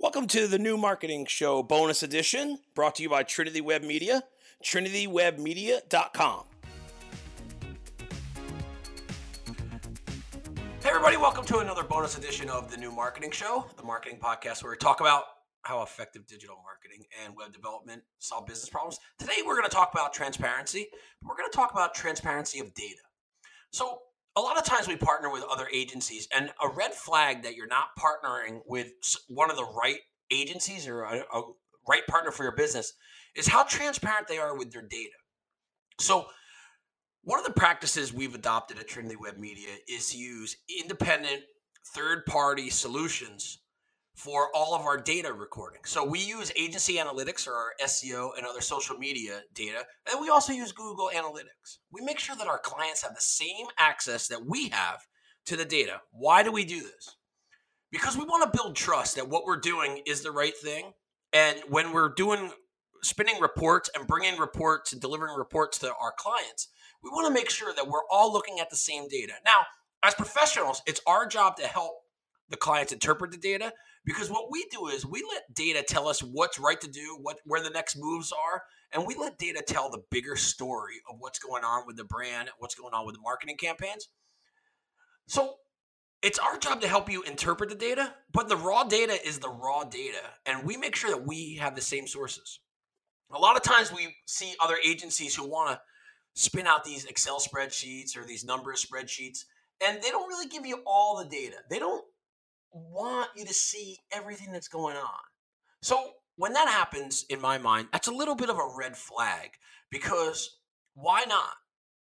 Welcome to the new marketing show bonus edition brought to you by Trinity Web Media, trinitywebmedia.com. Hey, everybody, welcome to another bonus edition of the new marketing show, the marketing podcast where we talk about how effective digital marketing and web development solve business problems. Today, we're going to talk about transparency, we're going to talk about transparency of data. So, a lot of times we partner with other agencies, and a red flag that you're not partnering with one of the right agencies or a, a right partner for your business is how transparent they are with their data. So, one of the practices we've adopted at Trinity Web Media is to use independent third party solutions for all of our data recording. So we use agency analytics or our SEO and other social media data, and we also use Google Analytics. We make sure that our clients have the same access that we have to the data. Why do we do this? Because we want to build trust that what we're doing is the right thing. And when we're doing spinning reports and bringing reports and delivering reports to our clients, we want to make sure that we're all looking at the same data. Now, as professionals, it's our job to help the clients interpret the data because what we do is we let data tell us what's right to do what where the next moves are and we let data tell the bigger story of what's going on with the brand what's going on with the marketing campaigns. So it's our job to help you interpret the data but the raw data is the raw data and we make sure that we have the same sources. A lot of times we see other agencies who want to spin out these excel spreadsheets or these number spreadsheets and they don't really give you all the data. They don't want you to see everything that's going on. So when that happens, in my mind, that's a little bit of a red flag because why not?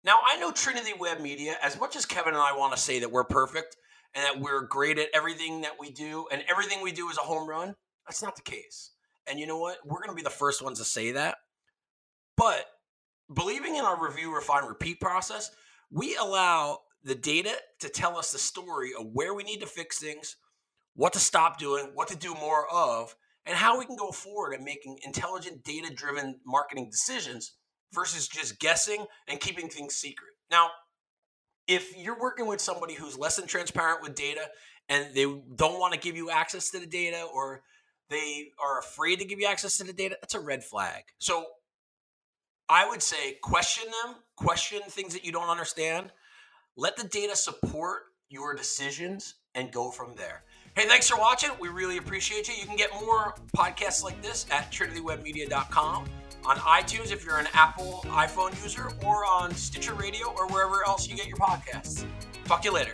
Now, I know Trinity Web Media, as much as Kevin and I want to say that we're perfect and that we're great at everything that we do and everything we do is a home run, that's not the case. And you know what? We're going to be the first ones to say that. But believing in our review, refine, repeat process, we allow the data to tell us the story of where we need to fix things, what to stop doing, what to do more of, and how we can go forward and making intelligent, data driven marketing decisions versus just guessing and keeping things secret. Now, if you're working with somebody who's less than transparent with data and they don't want to give you access to the data or they are afraid to give you access to the data, that's a red flag. So I would say question them, question things that you don't understand, let the data support your decisions and go from there. Hey, thanks for watching. We really appreciate you. You can get more podcasts like this at trinitywebmedia.com, on iTunes if you're an Apple iPhone user, or on Stitcher Radio or wherever else you get your podcasts. Talk to you later.